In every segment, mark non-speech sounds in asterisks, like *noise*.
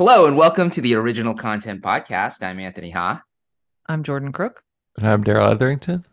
Hello and welcome to the Original Content Podcast. I'm Anthony Ha. I'm Jordan Crook. And I'm Darrell Etherington.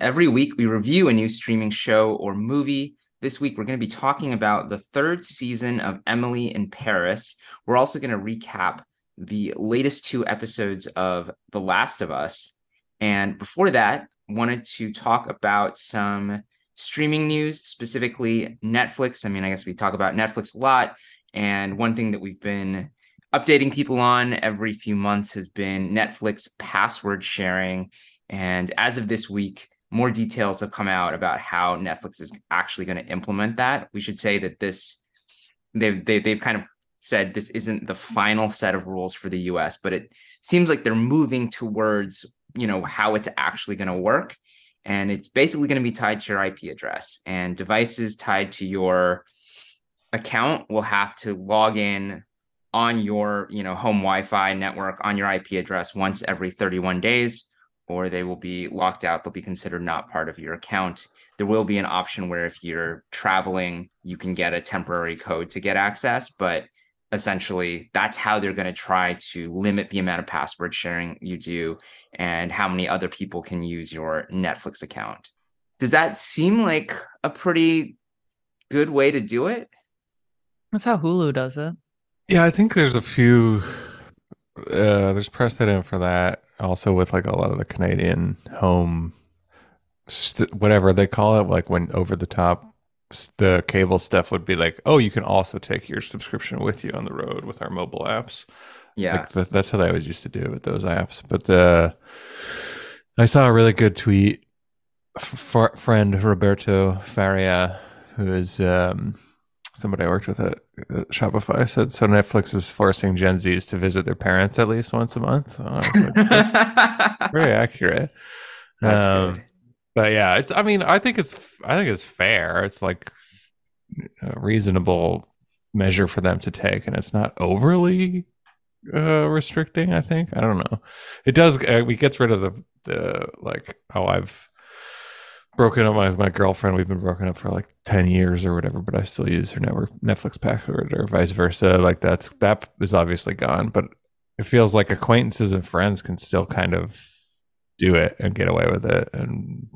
Every week we review a new streaming show or movie. This week we're going to be talking about the third season of Emily in Paris. We're also going to recap the latest two episodes of The Last of Us. And before that, wanted to talk about some streaming news, specifically Netflix. I mean, I guess we talk about Netflix a lot. And one thing that we've been updating people on every few months has been Netflix password sharing. And as of this week, more details have come out about how Netflix is actually going to implement that. We should say that this they've they, have they have kind of said this isn't the final set of rules for the US, but it seems like they're moving towards, you know, how it's actually going to work. And it's basically going to be tied to your IP address and devices tied to your account will have to log in on your, you know, home Wi-Fi network on your IP address once every 31 days or they will be locked out. They'll be considered not part of your account. There will be an option where if you're traveling, you can get a temporary code to get access, but essentially that's how they're going to try to limit the amount of password sharing you do and how many other people can use your Netflix account. Does that seem like a pretty good way to do it? That's how Hulu does it. Yeah, I think there's a few uh there's precedent for that also with like a lot of the Canadian home st- whatever they call it like when over the top the cable stuff would be like oh you can also take your subscription with you on the road with our mobile apps. Yeah. Like the, that's how they always used to do with those apps. But the i saw a really good tweet f- friend roberto faria who is um somebody I worked with at, Shopify said so Netflix is forcing Gen Zs to visit their parents at least once a month. Like, very *laughs* accurate. That's um, good. But yeah, it's I mean, I think it's I think it's fair. It's like a reasonable measure for them to take and it's not overly uh restricting, I think. I don't know. It does uh, it gets rid of the the like oh I've broken up with my girlfriend. We've been broken up for like ten years or whatever, but I still use her network Netflix password or vice versa. Like that's that is obviously gone, but it feels like acquaintances and friends can still kind of do it and get away with it. And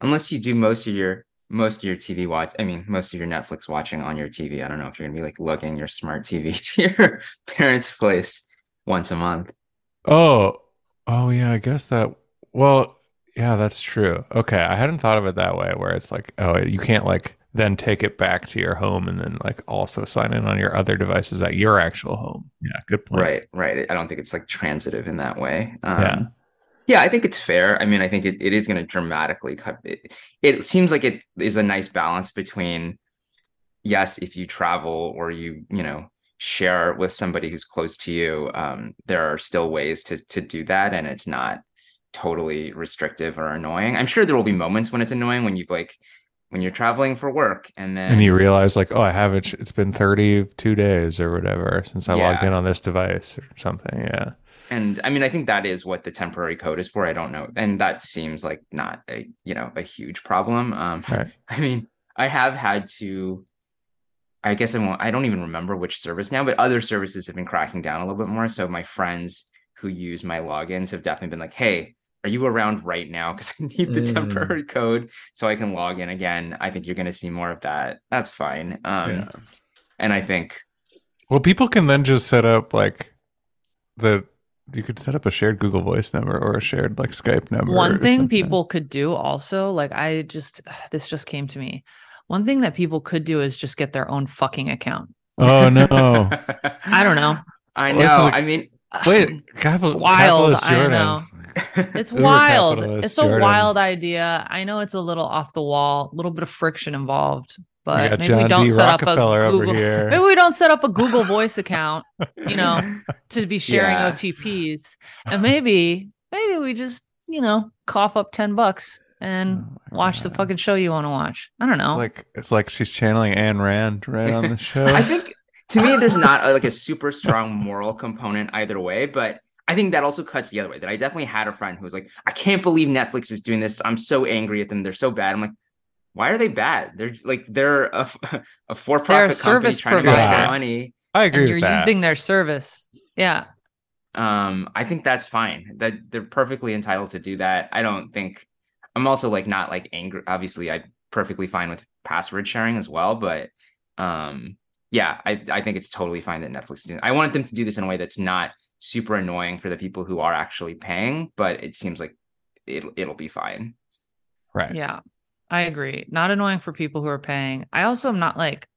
unless you do most of your most of your TV watch, I mean, most of your Netflix watching on your TV. I don't know if you're gonna be like lugging your smart TV *laughs* to your parents' place once a month. Oh, oh yeah, I guess that. Well, yeah, that's true. Okay, I hadn't thought of it that way where it's like, oh, you can't like then take it back to your home and then like also sign in on your other devices at your actual home. Yeah, good point. Right, right. I don't think it's like transitive in that way. Um, yeah. Yeah, I think it's fair. I mean, I think it, it is going to dramatically cut it. It seems like it is a nice balance between, yes, if you travel or you, you know, share with somebody who's close to you, um, there are still ways to to do that, and it's not totally restrictive or annoying. I'm sure there will be moments when it's annoying when you've like when you're traveling for work and then and you realize like oh I haven't it's been 32 days or whatever since I yeah. logged in on this device or something. Yeah. And I mean I think that is what the temporary code is for. I don't know. And that seems like not a you know a huge problem. Um *laughs* right. I mean I have had to I guess I won't I don't even remember which service now, but other services have been cracking down a little bit more. So my friends who use my logins have definitely been like, hey, are you around right now? Because *laughs* I need the mm. temporary code so I can log in again. I think you're going to see more of that. That's fine. Um, yeah. And I think. Well, people can then just set up like the. You could set up a shared Google Voice number or a shared like Skype number. One thing people could do also, like I just, *sighs* this just came to me. One thing that people could do is just get their own fucking account. Oh no! *laughs* I don't know. I know. Like, I mean, wait, um, capital, wild. I know. *laughs* It's wild. It's a Jordan. wild idea. I know it's a little off the wall, a little bit of friction involved, but maybe John we don't D. set Rockefeller up a Google. *laughs* Maybe we don't set up a Google Voice account, you know, *laughs* to be sharing yeah. OTPs, and maybe maybe we just you know cough up ten bucks and oh watch God. the fucking show you want to watch. I don't know. It's like it's like she's channeling Ayn Rand right on the show. I think to me, there's not *laughs* a, like a super strong moral component either way, but I think that also cuts the other way. That I definitely had a friend who was like, I can't believe Netflix is doing this. I'm so angry at them. They're so bad. I'm like, why are they bad? They're like they're a, *laughs* a for-profit company trying provider. to make money. I agree and with you're that. using their service. Yeah. um i think that's fine that they're perfectly entitled to do that i don't think i'm also like not like angry obviously I'm perfectly fine with password sharing as well but um yeah i i think it's totally fine that netflix is doing i wanted them to do this in a way that's not super annoying for the people who are actually paying but it seems like it'll, it'll be fine right. Yeah. I agree. Not annoying for people who are paying. I also am not like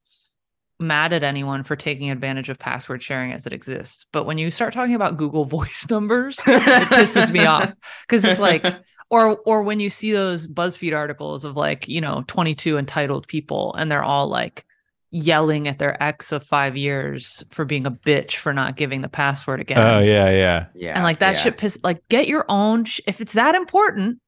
mad at anyone for taking advantage of password sharing as it exists. But when you start talking about Google *laughs* voice numbers, it pisses me off *laughs* because it's like or or when you see those BuzzFeed articles of like, you know, 22 entitled people and they're all like yelling at their ex of 5 years for being a bitch for not giving the password again. Oh yeah, yeah. yeah and like that yeah. shit piss like get your own sh- if it's that important,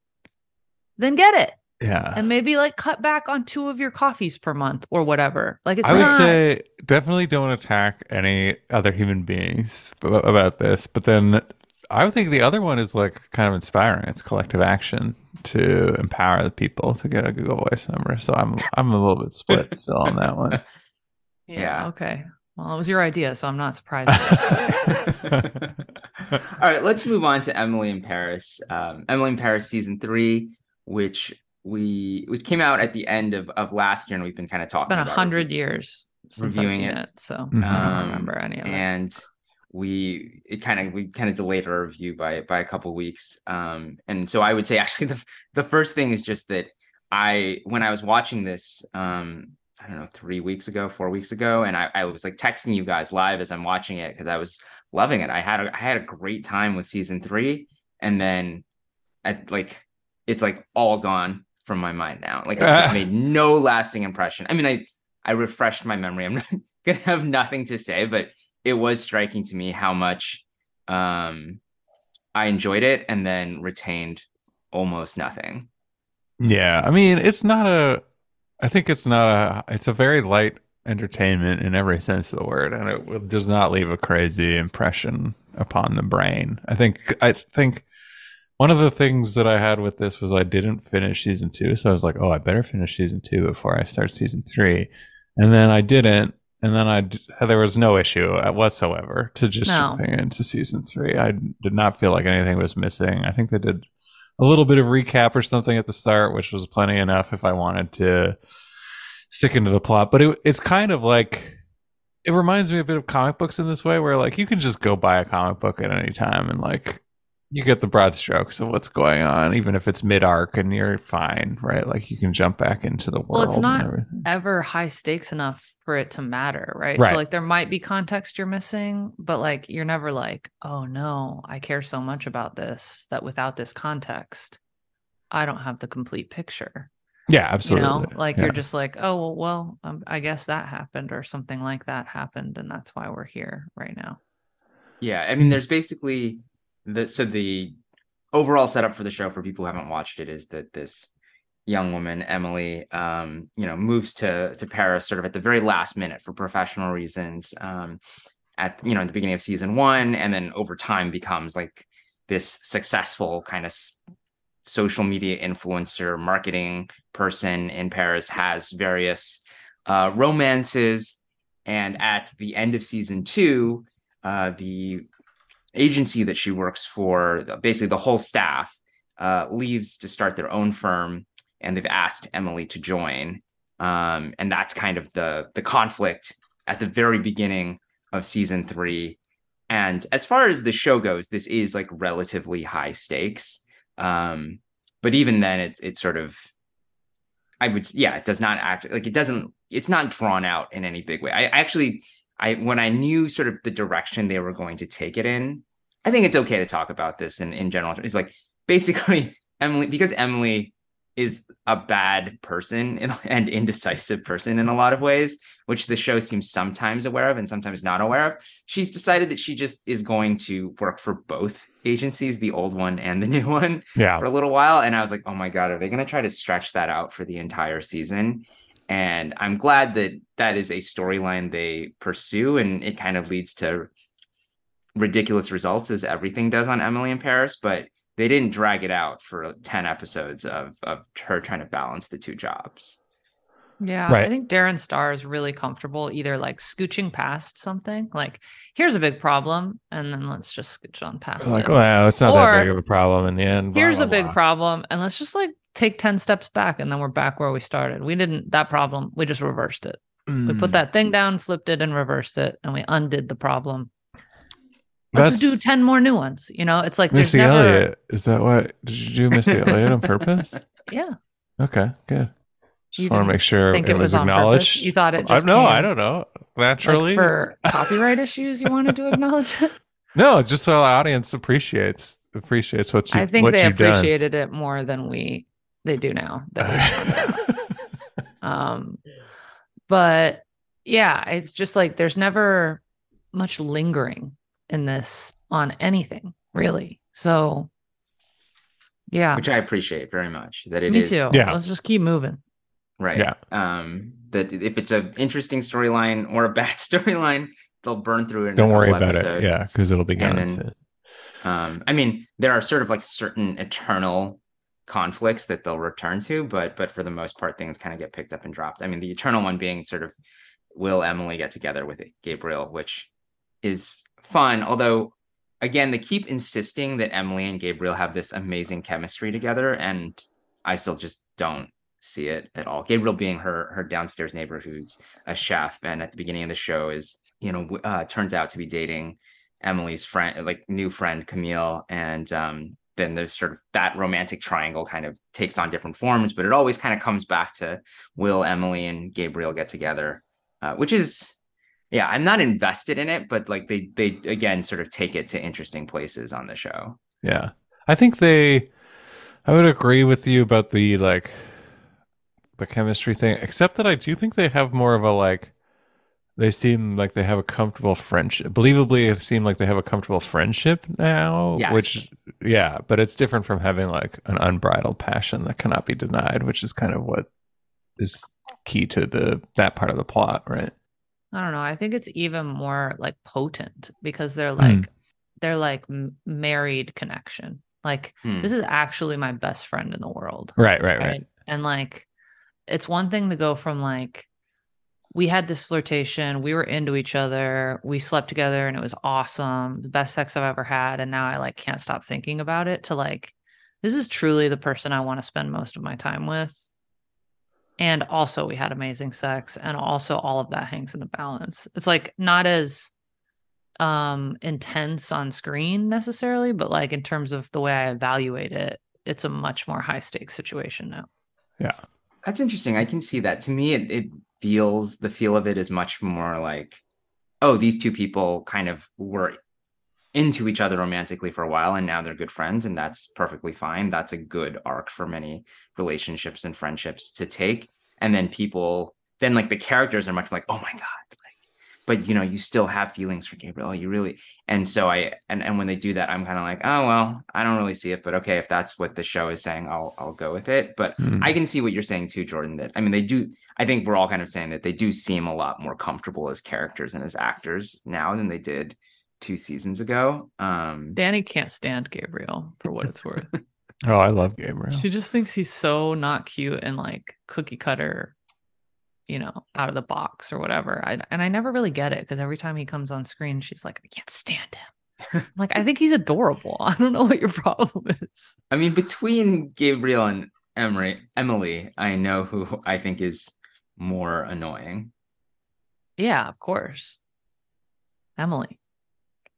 then get it Yeah. and maybe like cut back on two of your coffees per month or whatever. Like it's I would say definitely don't attack any other human beings about this. But then I would think the other one is like kind of inspiring. It's collective action to empower the people to get a Google Voice number. So I'm I'm a little bit split *laughs* still on that one. yeah, Yeah. okay. Well, it was your idea, so I'm not surprised. *laughs* *laughs* All right, let's move on to Emily in Paris. Um, Emily in Paris season three, which we which came out at the end of, of last year, and we've been kind of talking about it's been a hundred years since I've seen it. it, so Mhm. I don't remember any of it. and we it kind of we kind of delayed our review by by a couple weeks um and so i would say *laughs* actually the the first thing is just that i when i was watching this um i don't know three weeks ago four weeks ago and i, I was like texting you guys live as i'm watching it because i was loving it. I had a, i had a great time with season three and then i like it's like all gone from my mind now. Like it just *laughs* made no lasting impression. I mean i i refreshed my memory. I'm not *laughs* gonna have nothing to say but it was striking to me how much um I enjoyed it and then retained almost nothing. Yeah, I mean, it's not a. I think it's not a. It's a very light entertainment in every sense of the word, and it does not leave a crazy impression upon the brain. I think. I think one of the things that I had with this was I didn't finish season two, so I was like, "Oh, I better finish season two before I start season three. and then I didn't, and then I there was no issue whatsoever to just No. jumping into season three. I did not feel like anything was missing. I think they did a little bit of recap or something at the start, which was plenty enough if I wanted to stick into the plot. But it, it's kind of like it reminds me a bit of comic books in this way, where like you can just go buy a comic book at any time and like you get the broad strokes of what's going on, even if it's mid arc and you're fine, right? Like you can jump back into the world. Well, it's not ever high stakes enough for it to matter, right? Right. So like there might be context you're missing, but like you're never like, oh no, I care so much about this that without this context, I don't have the complete picture. Yeah, absolutely. You know, like Yeah. you're just like, oh well, well, um, I guess that happened or something like that happened, and that's why we're here right now. Yeah, I mean, there's basically the so the overall setup for the show for people who haven't watched it is that this young woman Emily, um, you know, moves to to Paris sort of at the very last minute for professional reasons. Um, at you know at the beginning of season one, and then over time becomes like this successful kind of s- social media influencer marketing person in Paris. Has various uh, romances, and at the end of season two, uh, the agency that she works for, basically the whole staff, uh, leaves to start their own firm, and they've asked Emily to join. Um, and that's kind of the the conflict at the very beginning of season three. And as far as the show goes, this is like relatively high stakes. Um, but even then, it's it's sort of, I would yeah, it does not act like it doesn't. It's not drawn out in any big way. I actually I when I knew sort of the direction they were going to take it in, I think it's okay to talk about this in, in general. It's like basically *laughs* Emily because Emily is a bad person *laughs* and, indecisive person in a lot of ways, which the show seems sometimes aware of and sometimes not aware of. She's decided that she just is going to work for both agencies, the old one and the *laughs* new one yeah. for a little while and i was like oh my god are they going to try to stretch that out for the entire season and i'm glad that that is a storyline they pursue and it kind of leads to ridiculous results as everything does on emily in paris but they didn't drag it out for 10 episodes of of her trying to balance the two jobs Yeah, Right. I think Darren Star is really comfortable either like scooching past something, like here's a big problem, and then let's just scooch on past Like, it. well, it's not that big of a problem in the end. blah, here's blah, a big blah. problem, and let's just like take 10 steps back, and then we're back where we started. We didn't that problem, we just reversed it. We Mm. put that thing down, flipped it, and reversed it, and we undid the problem. Let's That's do 10 more new ones. You know, it's like there's Missy never, Elliott. Is that why? Did you do Missy *laughs* Elliott on purpose? yeah. Okay, good. Just want to make sure think it, it was acknowledged. purpose? You thought it I, just no, I don't know. like, Naturally, for copyright issues, you wanted to *laughs* acknowledge it. no, just so the audience appreciates appreciates what you I think they you've done. appreciated it more than we they do now. That we found out. *laughs* um, but yeah, it's just like there's never much lingering in this on anything really. So yeah, which I appreciate very much. That it me is too. Yeah. let's just keep moving. right. Yeah. Um, that if it's an interesting storyline or a bad *laughs* storyline, they'll burn through it. Don't worry couple about it. Yeah, because it'll be gone. then- Um, I mean, there are sort of like certain eternal conflicts that they'll return to, but but for the most part, things kind of get picked up and dropped. I mean, the eternal one being sort of will Emily get together with Gabriel, which is fun, although again, they keep insisting that Emily and Gabriel have this amazing chemistry together, and I still just don't see it at all. Gabriel being her her downstairs neighbor who's a chef, and at the beginning of the show is you know uh, turns out to be dating Emily's friend, like new friend Camille, and um, then there's sort of that romantic triangle kind of takes on different forms, but it always kind of comes back to will Emily and Gabriel get together, uh, which is yeah, I'm not invested in it, but like they they again sort of take it to interesting places on the show. Yeah. I think they I would agree with you about the like the chemistry thing, except that I do think they have more of a like they seem like they have a comfortable friendship. Believably it seem like they have a comfortable friendship now. Yes. Which yeah, but it's different from having like an unbridled passion that cannot be denied, which is kind of what is key to the that part of the plot, right? I don't know. I think it's even more like potent because they're Hmm. like they're like married connection. Like Hmm. this is actually my best friend in the world. Right, right, right. right? And like, it's one thing to go from like, we had this flirtation, we were into each other, we slept together, and it was awesome, the best sex I've ever had, and now I like can't stop thinking about it. To like, this is truly the person I want to spend most of my time with. And also, we had amazing sex, and also all of that hangs in the balance. It's like not as um intense on screen necessarily but like in terms of the way i evaluate it it's a much more high stakes situation now Yeah. That's interesting. I can see that. To me, it, it feels the feel of it is much more like, oh, these two people kind of were into each other romantically for a while and now they're good friends and that's perfectly fine. That's a good arc for many relationships and friendships to take. And then people then like the characters are much like, oh my God. Like, but you know, you still have feelings for Gabriel. You really and so I and, and when they do that, I'm kind of like, oh well, I don't really see it. But okay, if that's what the show is saying, I'll I'll go with it. But Hmm. I can see what you're saying too, Jordan. That I mean, they do. I think we're all kind of saying that they do seem a lot more comfortable as characters and as actors now than they did two seasons ago. Um, danny can't stand gabriel for what it's worth *laughs* Oh, I love Gabriel. she just thinks he's so not cute and like cookie cutter you know out of the box or whatever I, and i never really get it because every time he comes on screen she's like i can't stand him I'm *laughs* like i think he's adorable *laughs* i don't know what your *laughs* problem is I mean, between Gabriel and Emery, Emily, I know who I think is more annoying. yeah of course emily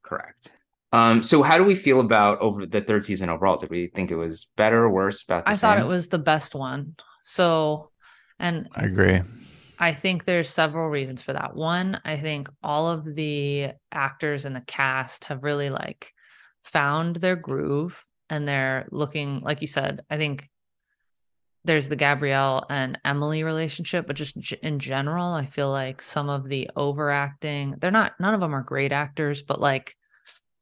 Correct. Um, so how do we feel about over the third season overall? Did we think it was better, or worse? About the I thought it was the best one. So, and I agree. I think there's several reasons for that. One, I think all of the actors and the cast have really like found their groove and they're looking, like you said, I think there's the Gabriel and Emily relationship, but just g- in general, I feel like some of the overacting, they're not, none of them are great actors, but like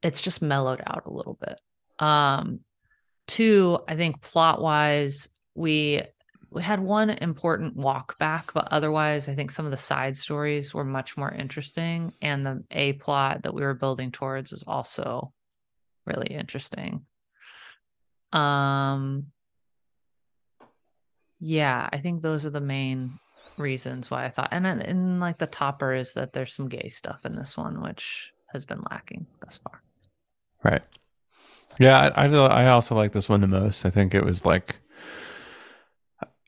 it's just mellowed out a little bit. Um, two, I think plot wise, we we had one important walk back, but otherwise, I think some of the side stories were much more interesting, and the a plot that we were building towards is also really interesting. Um, yeah, I think those are the main reasons why I thought, and and like the topper is that there's some gay stuff in this one, which has been lacking thus far. Right. Yeah, I, I I also like this one the most. I think it was like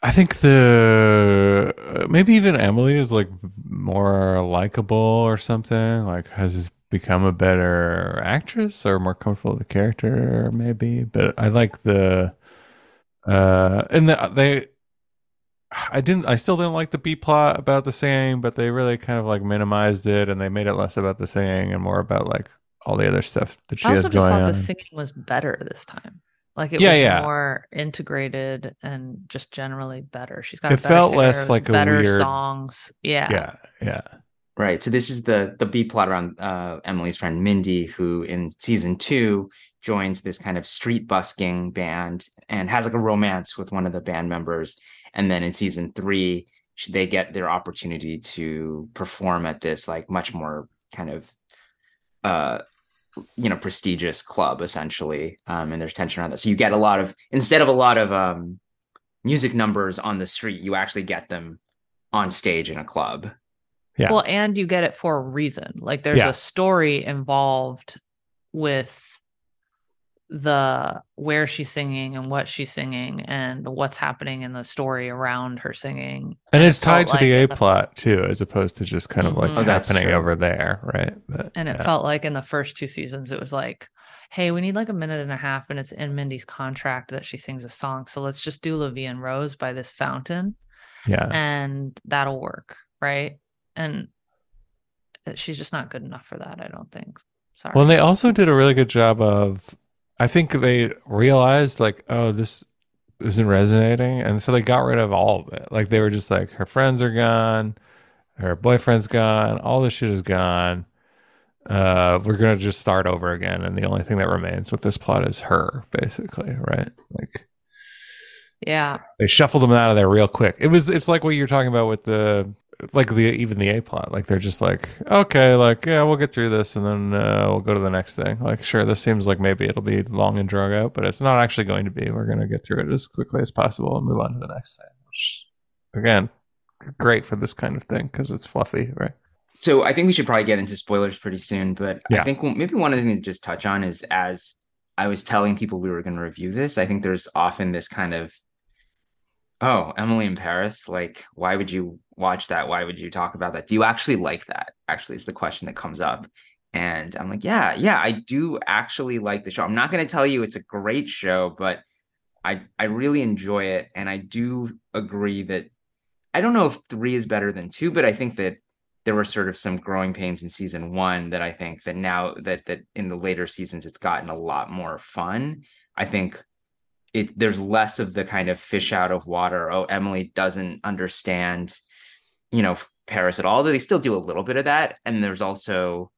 I think the maybe even Emily is like more likable or something. Like has become a better actress or more comfortable with the character, maybe. But I like the uh and the, they. I didn't. I still didn't like the B plot about the singing, but they really kind of like minimized it, and they made it less about the singing and more about like all the other stuff that she I has also going just thought on. the singing was better this time. Like it Yeah, was yeah. more integrated and just generally better. She's got It a better felt singer, less like a better weird- songs. Yeah. yeah, yeah, Right. So this is the the B plot around uh, Emily's friend Mindy, who in season two joins this kind of street busking band and has like a romance with one of the band members. And then in season three, sh- they get their opportunity to perform at this like much more kind of uh you know prestigious club essentially um and there's tension around that so you get a lot of instead of a lot of um music numbers on the street you actually get them on stage in a club Yeah. Well, and you get it for a reason. Like there's Yeah. a story involved with the where she's singing and what she's singing and what's happening in the story around her singing. and it it's tied to the A the- plot too, as opposed to just kind of like Mhm. Oh, happening over there, right? But, And it yeah. felt like in the first two seasons, it was like, hey, we need like a minute and a half, and it's in Mindy's contract that she sings a song. So let's just do La Vie en Rose by this fountain, yeah, and that'll work, right? And she's just not good enough for that, I don't think. Sorry. Well, and they also did a really good job of. I think they realized like, oh, this isn't resonating, and so they got rid of all of it. Like they were just like, her friends are gone, her boyfriend's gone, all this shit is gone. Uh, we're gonna just start over again, and the only thing that remains with this plot is her, basically, right? Like yeah. they shuffled them out of there real quick. It was it's like what you're talking about with the like the even the A plot. Like they're just like, okay, like yeah, we'll get through this and then uh, we'll go to the next thing. Like sure, this seems like maybe it'll be long and drug out, but it's not actually going to be. We're gonna get through it as quickly as possible and move on to the next thing. Which again, great for this kind of thing because it's fluffy, right? so I think we should probably get into spoilers pretty soon, but Yeah. I think maybe one of the things to just touch on is as I was telling people we were going to review this, I think there's often this kind of, oh, Emily in Paris, like, why would you watch that? Why would you talk about that? Do you actually like that? Actually, is the question that comes up. And I'm like, yeah, yeah, I do actually like the show. I'm not going to tell you it's a great show, but I I really enjoy it, and I do agree that I don't know if three is better than two, but I think that there were sort of some growing pains in season one that I think that now that that in the later seasons it's gotten a lot more fun. I think it there's less of the kind of fish out of water. Oh, Emily doesn't understand, you know, Paris at all. Though they still do a little bit of that, and there's also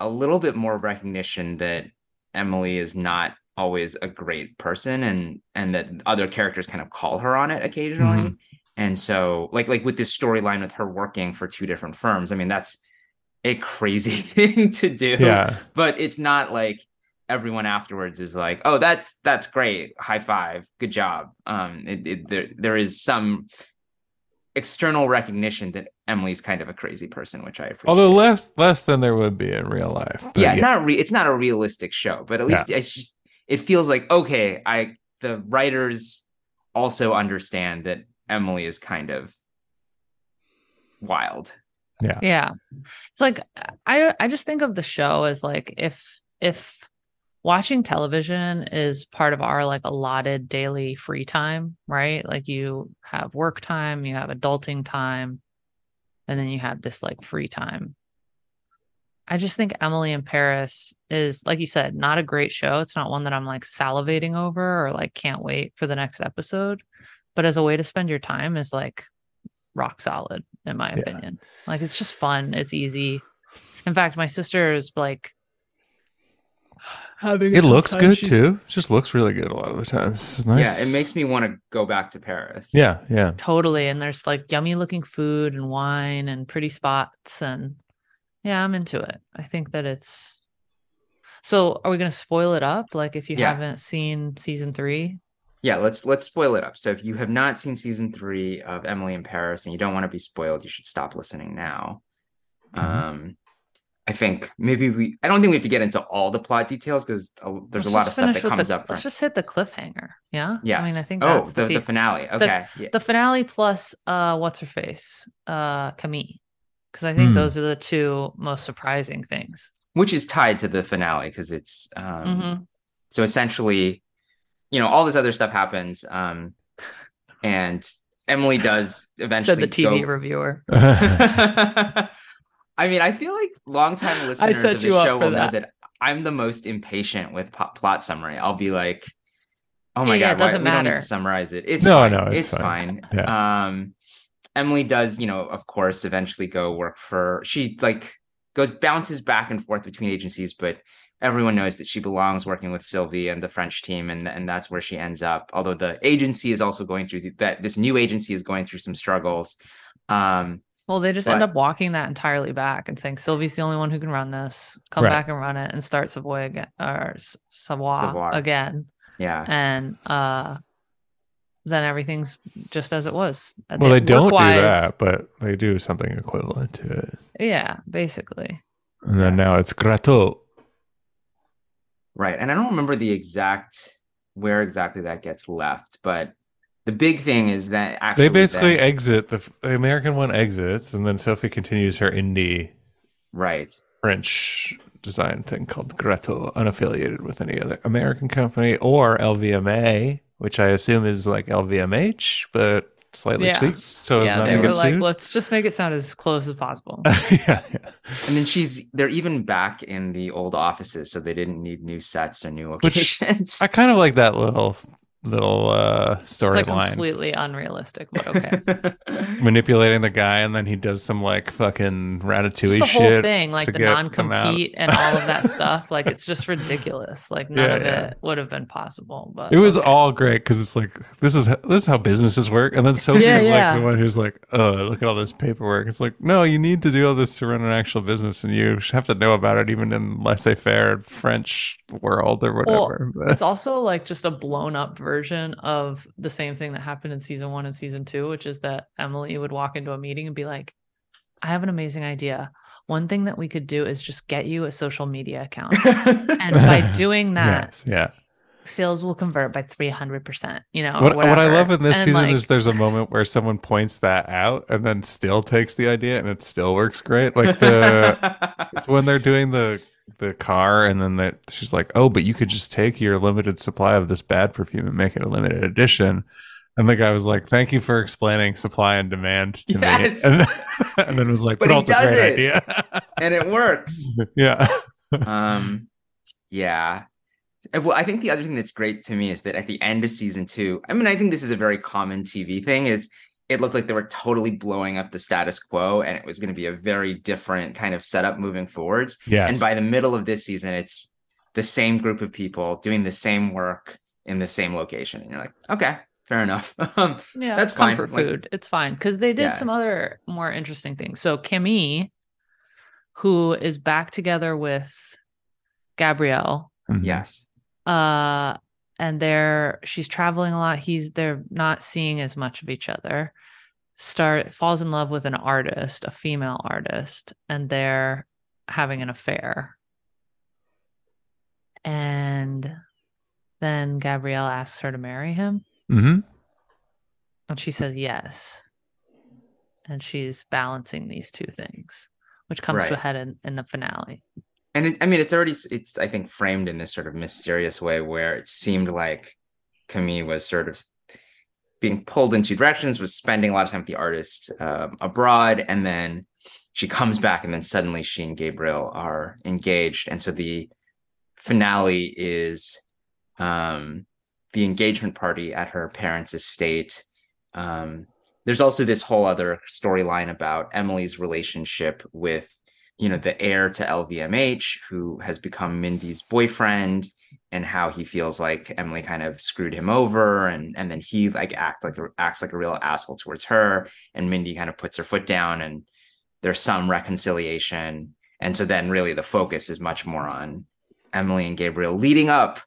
a little bit more recognition that Emily is not always a great person, and and that other characters kind of call her on it occasionally. Mm-hmm. And so, like, like with this storyline with her working for two different firms, I mean, that's a crazy *laughs* thing to do. Yeah, But it's not like everyone afterwards is like, "Oh, that's that's great, high five, good job." Um, it, it, there there is some external recognition that Emily's kind of a crazy person, which I appreciate. although less less than there would be in real life. But yeah, not re- it's not a realistic show, but at Yeah. least it's just it feels like okay, I the writers also understand that Emily is kind of wild. Yeah. Yeah. It's like I I just think of the show as like if if watching television is part of our like allotted daily free time, right? Like you have work time, you have adulting time, and then you have this like free time. I just think Emily in Paris is like you said, not a great show. It's not one that I'm like salivating over or like can't wait for the next episode. But as a way to spend your time is like rock solid in my Yeah. opinion. Like it's just fun. It's easy. In fact, my sister is like having. it tough looks time. good She's- too. It just looks really good a lot of the times. It's nice. Yeah, it makes me want to go back to Paris. Yeah, yeah. Totally. And there's like yummy looking food and wine and pretty spots. And yeah, I'm into it. I think that it's. So are we going to spoil it up? Like if you Yeah. haven't seen season three? yeah, let's let's spoil it up. So if you have not seen season three of Emily in Paris and you don't want to be spoiled, you should stop listening now. Mhm. Um, I think maybe we. I don't think we have to get into all the plot details because there's Let's a lot of stuff that comes the- up. Let's just hit the cliffhanger. Yeah. Yeah. I mean, I think oh, that's the, the, piece. finale. Okay. yeah. the finale plus uh what's her face uh camille because i think Hmm. those are the two most surprising things Which is tied to the finale because it's um, Mhm. so essentially, you know, all this other stuff happens, um, and Emily does eventually *laughs* said the tv go- reviewer *laughs* *laughs* I mean, I feel like longtime listeners set of the show for will know that. that I'm the most impatient with po- plot summary. I'll be like, "Oh my Yeah, yeah, god, it doesn't we don't need matter. to summarize it." It's No, fine. no, it's, it's fine. fine. Um, Emily does, you know, of course, eventually go work for. She like goes bounces back and forth between agencies, but everyone knows that she belongs working with Sylvie and the French team, and and that's where she ends up. Although the agency is also going through that, this new agency is going through some struggles. Um, well they just end up walking that entirely back and saying sylvie's the only one who can run this come Right. back and run it and start savoy again or S- savoy Savoir. again yeah. and uh then everything's just as it was well, they don't do that, but they do something equivalent to it. yeah basically And then Yes. now it's Grateau. Right. And I don't remember the exact where exactly that gets left, but the big thing is that actually They basically then- exit the, the American one exits, and then Sylvie continues her indie right. French design thing called Grateau, unaffiliated with any other American company or LVMA, which I assume is like LVMH, but slightly Yeah. tweaked so as yeah not they were like sued. let's just make it sound as close as possible *laughs* yeah, yeah. And then she's they're even back in the old offices, so they didn't need new sets or new Which- I kind of like that little little uh it's like storyline. completely unrealistic but okay *laughs* Manipulating the guy, and then he does some like fucking ratatouille just the whole thing like the get them out. non-compete and all of that *laughs* stuff like it's just ridiculous like none Yeah, of yeah. it would have been possible but It was okay. all great because it's like this is this is how businesses work, and then *laughs* Sylvie's Yeah, like the one who's like, "Oh, look at all this paperwork." It's like, no, you need to do all this to run an actual business, and you have to know about it, even in laissez-faire French world or Well, whatever. it's also like just a blown up version of the same thing that happened in season one and season two, which is that Emily would walk into a meeting and be like, I have an amazing idea. One thing that we could do is just get you a social media account. *laughs* and by *laughs* doing that, yes, yeah. Sales will convert by 300%, you know. What, what I love in this And, season like, is there's a moment where someone points that out and then still takes the idea and it still works great. Like the *laughs* it's when they're doing the the car and then that she's like, "Oh, but you could just take your limited supply of this bad perfume and make it a limited edition." And the guy was like, "Thank you for explaining supply and demand to Yes. me." And, *laughs* and then was like, But "But, he does great it. idea." and it works. *laughs* yeah. um yeah well i think the other thing that's great to me is that at the end of season two i mean i think this is a very common tv thing is it looked like they were totally blowing up the status quo and it was going to be a very different kind of setup moving forwards Yes. and by the middle of this season it's the same group of people doing the same work in the same location and you're like okay fair enough *laughs* um Yeah, That's it's fine, comfort like- food. It's fine because they did Yeah. some other more interesting things. So Camille, who is back together with Gabriel, Mhm. yes uh, and they're she's traveling a lot. He's they're not seeing as much of each other. Start falls in love with an artist, a female artist, and they're having an affair. And then Gabriel asks her to marry him. mm-hmm. And she says yes. And she's balancing these two things, which comes to a head in, in the finale. And it, I mean, it's already it's I think framed in this sort of mysterious way where it seemed like Camille was sort of being pulled in two directions, was spending a lot of time with the artist um, abroad, and then she comes back, and then suddenly she and Gabriel are engaged, and so the finale is um, the engagement party at her parents' estate. Um, there's also this whole other storyline about Emily's relationship with you know the heir to LVMH who has become Mindy's boyfriend and how he feels like Emily kind of screwed him over and and then he like act like acts like a real asshole towards her and Mindy kind of puts her foot down and there's some reconciliation and so then really the focus is much more on Emily and Gabriel leading up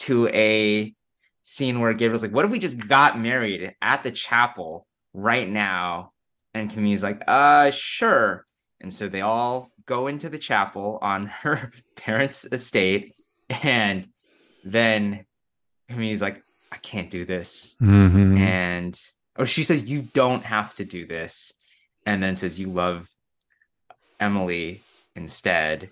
to a scene where Gabriel's like, "What if we just got married at the chapel right now?" And Camille's like, "Uh, sure." And so they all go into the chapel on *laughs* her parents' estate, and then Camille's like, "I can't do this," Mhm. and or she says, "You don't have to do this," and then says, "You love Emily instead,"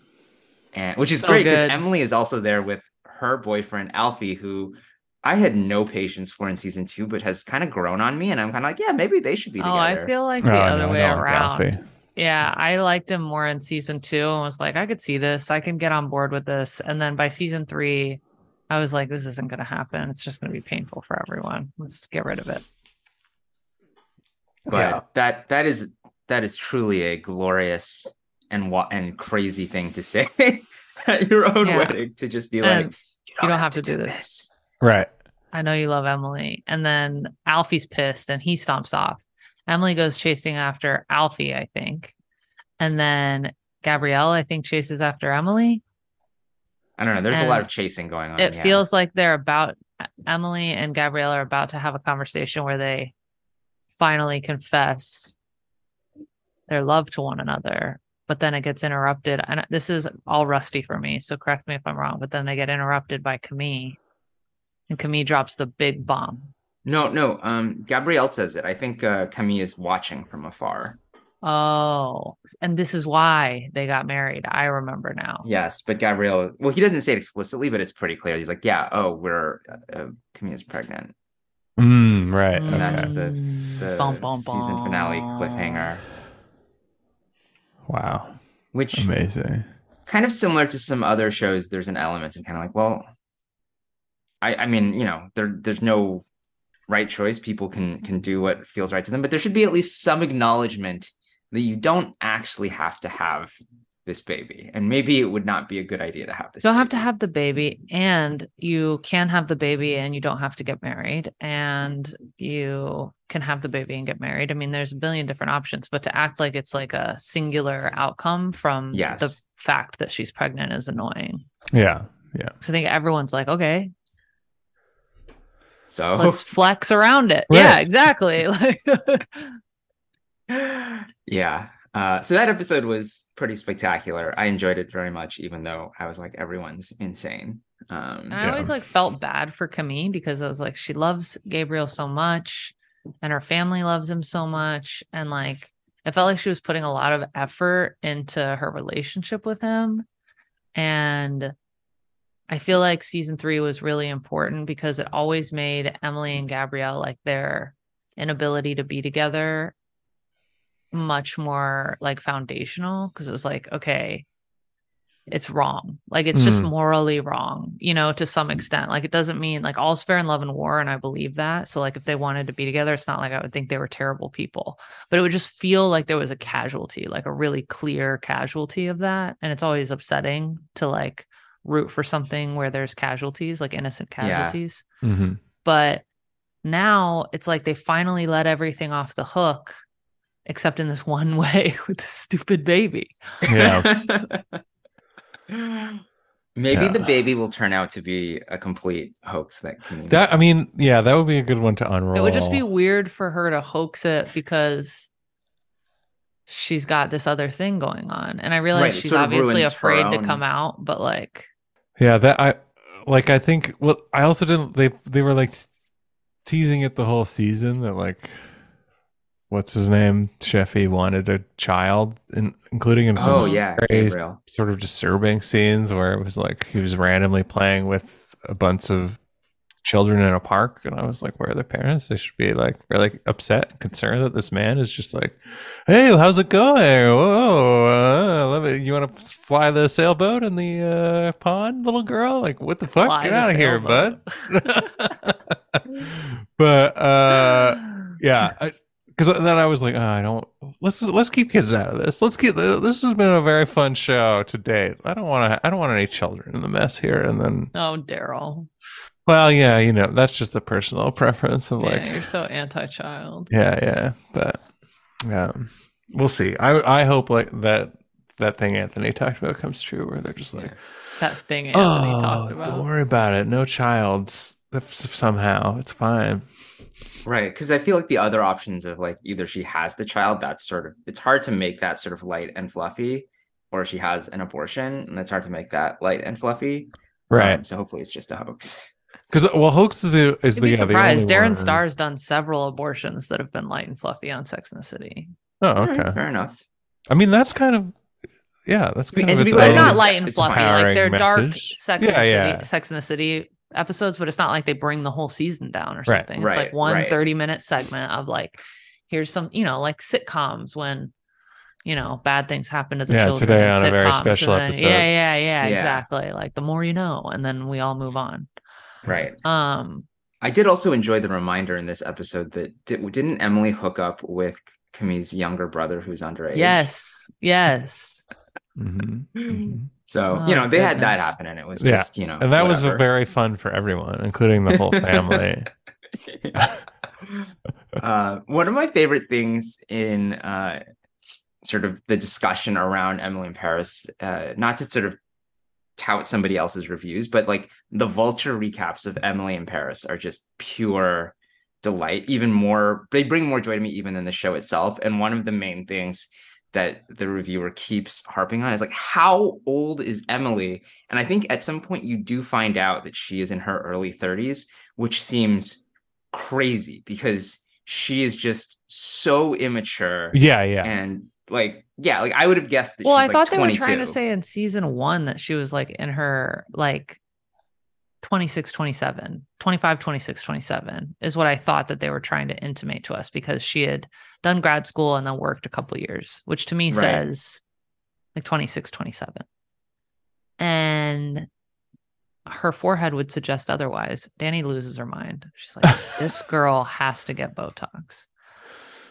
and which is So great because. Emily is also there with her boyfriend Alfie, who I had no patience for in season two, but has kind of grown on me, and I'm kind of like, yeah, maybe they should be Oh, together. I feel like Oh, the no, other I way don't around. Alfie. Yeah, I liked him more in season two and was like, I could see this. I can get on board with this. And then by season three, I was like, this isn't going to happen. It's just going to be painful for everyone. Let's get rid of it. but Yeah. that that is that is truly a glorious and what and crazy thing to say *laughs* at your own Yeah. wedding to just be like, And you don't have to do this. Right. I know you love Emily. And then Alfie's pissed and he stomps off. Emily goes chasing after Alfie, I think. And then Gabriel, I think, chases after Emily. I don't know. There's a lot of chasing going on. it yeah. feels like they're about Emily and Gabriel are about to have a conversation where they finally confess their love to one another, but then it gets interrupted. And this is all rusty for me, so correct me if I'm wrong. But then they get interrupted by Camille, and Camille drops the big bomb. No, no. Um, Gabriel says it. I think uh, Camille is watching from afar. Oh, and this is why they got married. I remember now. Yes, but Gabriel. Well, he doesn't say it explicitly, but it's pretty clear. He's like, yeah. Oh, we're uh, Camille's pregnant. Mm, right. And that's the- Mm, The bum, bum, season finale cliffhanger, Wow. which Amazing. kind of similar to some other shows there's an element of kind of like well i i mean you know there there's no right choice people can can do what feels right to them. But there should be at least some acknowledgement that you don't actually have to have this baby. And maybe it would not be a good idea to have this You don't have to have the baby and you can have the baby and you don't have to get married and you can have the baby and get married. I mean there's a billion different options but to act like it's like a singular outcome from the fact that she's pregnant is annoying. Yeah. Yeah. so i think everyone's like okay so. Let's *laughs* flex around it. Yeah exactly. *laughs* Like yeah. Uh so that episode was pretty spectacular. I enjoyed it very much even though i was like everyone's insane. Um And I always like felt bad for Camille because I was like, she loves Gabriel so much and her family loves him so much. And like, it felt like she was putting a lot of effort into her relationship with him. And I feel like season three was really important because it always made Emily and Gabriel like their inability to be together much more like foundational because it was like, okay, it's wrong. Like it's just Mm. morally wrong, you know, to some extent. Like it doesn't mean like all's fair in love and war. And I believe that. So like if they wanted to be together, it's not like I would think they were terrible people, but it would just feel like there was a casualty, like a really clear casualty of that. And it's always upsetting to like root for something where there's casualties, like innocent Yeah. casualties. hmm But now it's like they finally let everything off the hook, except in this *laughs* one way with the stupid baby. Yeah. *laughs* Maybe the baby will turn out to be a complete hoax that can That I mean, yeah, that would be a good one to unroll. It would just be weird for her to hoax it because she's got this other thing going on. And I realize Right, she's obviously ruins her afraid to come out, but like, Yeah, that I like. I think. Well, I also didn't. They they were like teasing it the whole season that like, what's his name? Sheffy wanted a child, in, including in some Oh yeah, Gabriel. sort of disturbing scenes where it was like he was randomly playing with a bunch of children in a park, and I was like, where are their parents? They should be like really upset, and concerned that this man is just like, hey, how's it going? Whoa, uh, love it. You want to fly the sailboat in the uh, pond, little girl? Like, what the fuck? fly Get the out of here, bud. *laughs* but uh, yeah. because then I was like, oh, I don't. Let's let's keep kids out of this. Let's get. This has been a very fun show to date. I don't want to. I don't want any children in the mess here. And then, oh, Darrell. Well, yeah, you know, that's just a personal *laughs* preference of like, yeah, you're so anti-child. yeah, yeah. But yeah, we'll see. I I hope like that that thing Anthony talked about comes true, where they're just like, That thing Anthony oh, talked about. don't worry about it. No child's if somehow it's fine. Right, because I feel like the other options of like either she has the child, that's sort of it's hard to make that sort of light and fluffy, or she has an abortion, and it's hard to make that light and fluffy. Right. Um, so hopefully it's just a hoax. Because uh, well, hoax is the is You'd the, be yeah, the surprised. only Darren one- Star's done several abortions that have been light and fluffy on Sex and the City. Oh, All right, okay. fair enough. I mean, that's kind of yeah. That's I mean, kind and of its They're not light and fluffy. Like they're dark. Sex Yeah, and the yeah. City, Sex and the City episodes, but it's not like they bring the whole season down or Right. something. It's Right, like one right. 30 minute segment of like, here's some, you know, like sitcoms when, you know, bad things happen to the Yeah, children. today on a very special then- episode. Yeah, yeah, yeah, Yeah. exactly. Like the more you know, and then we all move on. Right. Um, I did also enjoy the reminder in this episode that did, didn't Emily hook up with Camille's younger brother who's underage? yes, yes. Mhm, mhm. So Oh, you know they had that goodness. happen, and it was Yeah, just you know, and that was very fun for everyone, including the whole family. *laughs* uh, one of my favorite things in uh, sort of the discussion around Emily in Paris, uh, not to sort of tout somebody else's reviews, but like the vulture recaps of Emily in Paris are just pure delight, even more, they bring more joy to me even than the show itself. And one of the main things that the reviewer keeps harping on is like, how old is Emily? And I think at some point you do find out that she is in her early 30s, which seems crazy because she is just so immature Yeah, yeah. and like yeah like i would have guessed that Well, I thought like they 22 were trying to say in season one that she was like in her like 26, 27, 25, 26, 27 is what I thought that they were trying to intimate to us because she had done grad school and then worked a couple years, which to me Right. says like 26, 27. And her forehead would suggest otherwise. Danny loses her mind. She's like, *laughs* this girl has to get Botox.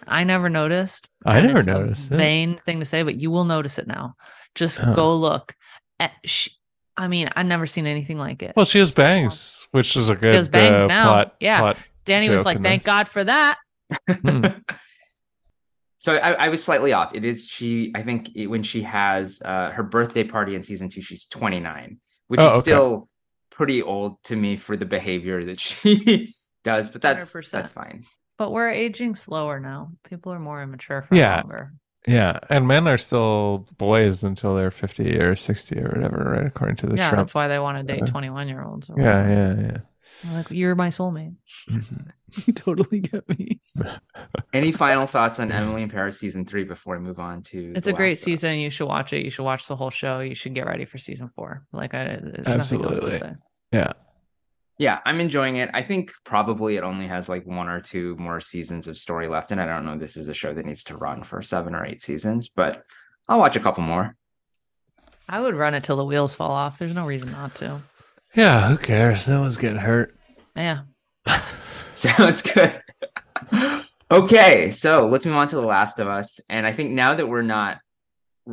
I never noticed. I never it's noticed it. Vain thing to say, but you will notice it now. Just Huh. go look. At sh- I mean, I've never seen anything like it. Well, she has bangs, which is a good She has bangs uh, now. plot. Yeah. plot. Danny was like, "Thank this. God for that." Hmm. *laughs* so I, I was slightly off it is she i think it, when she has uh her birthday party in season two she's 29 which Oh, is okay. still pretty old to me for the behavior that *laughs* she does but that's 100%. that's fine But we're aging slower now. People are more immature for Yeah. longer. Yeah, and men are still boys until they're fifty or sixty or whatever, right? According to the show. yeah, Trump. that's why they want to date uh, twenty-one-year-olds. Yeah, yeah, yeah. Like you're my soulmate. Mhm. *laughs* You totally get me. *laughs* any final thoughts on emily in paris season three before we move on to It's The a great Last of Us? season. You should watch it. You should watch the whole show. You should get ready for season four. Like I, there's nothing else Absolutely. to say. Yeah. Yeah i'm enjoying it i think probably it only has like one or two more seasons of story left and i don't know this is a show that needs to run for seven or eight seasons but i'll watch a couple more I would run it till the wheels fall off. There's no reason not to. Yeah, who cares? No one's getting hurt. Yeah. *laughs* Sounds good. *laughs* okay, so let's move on to The Last of Us. And I think now that we're not,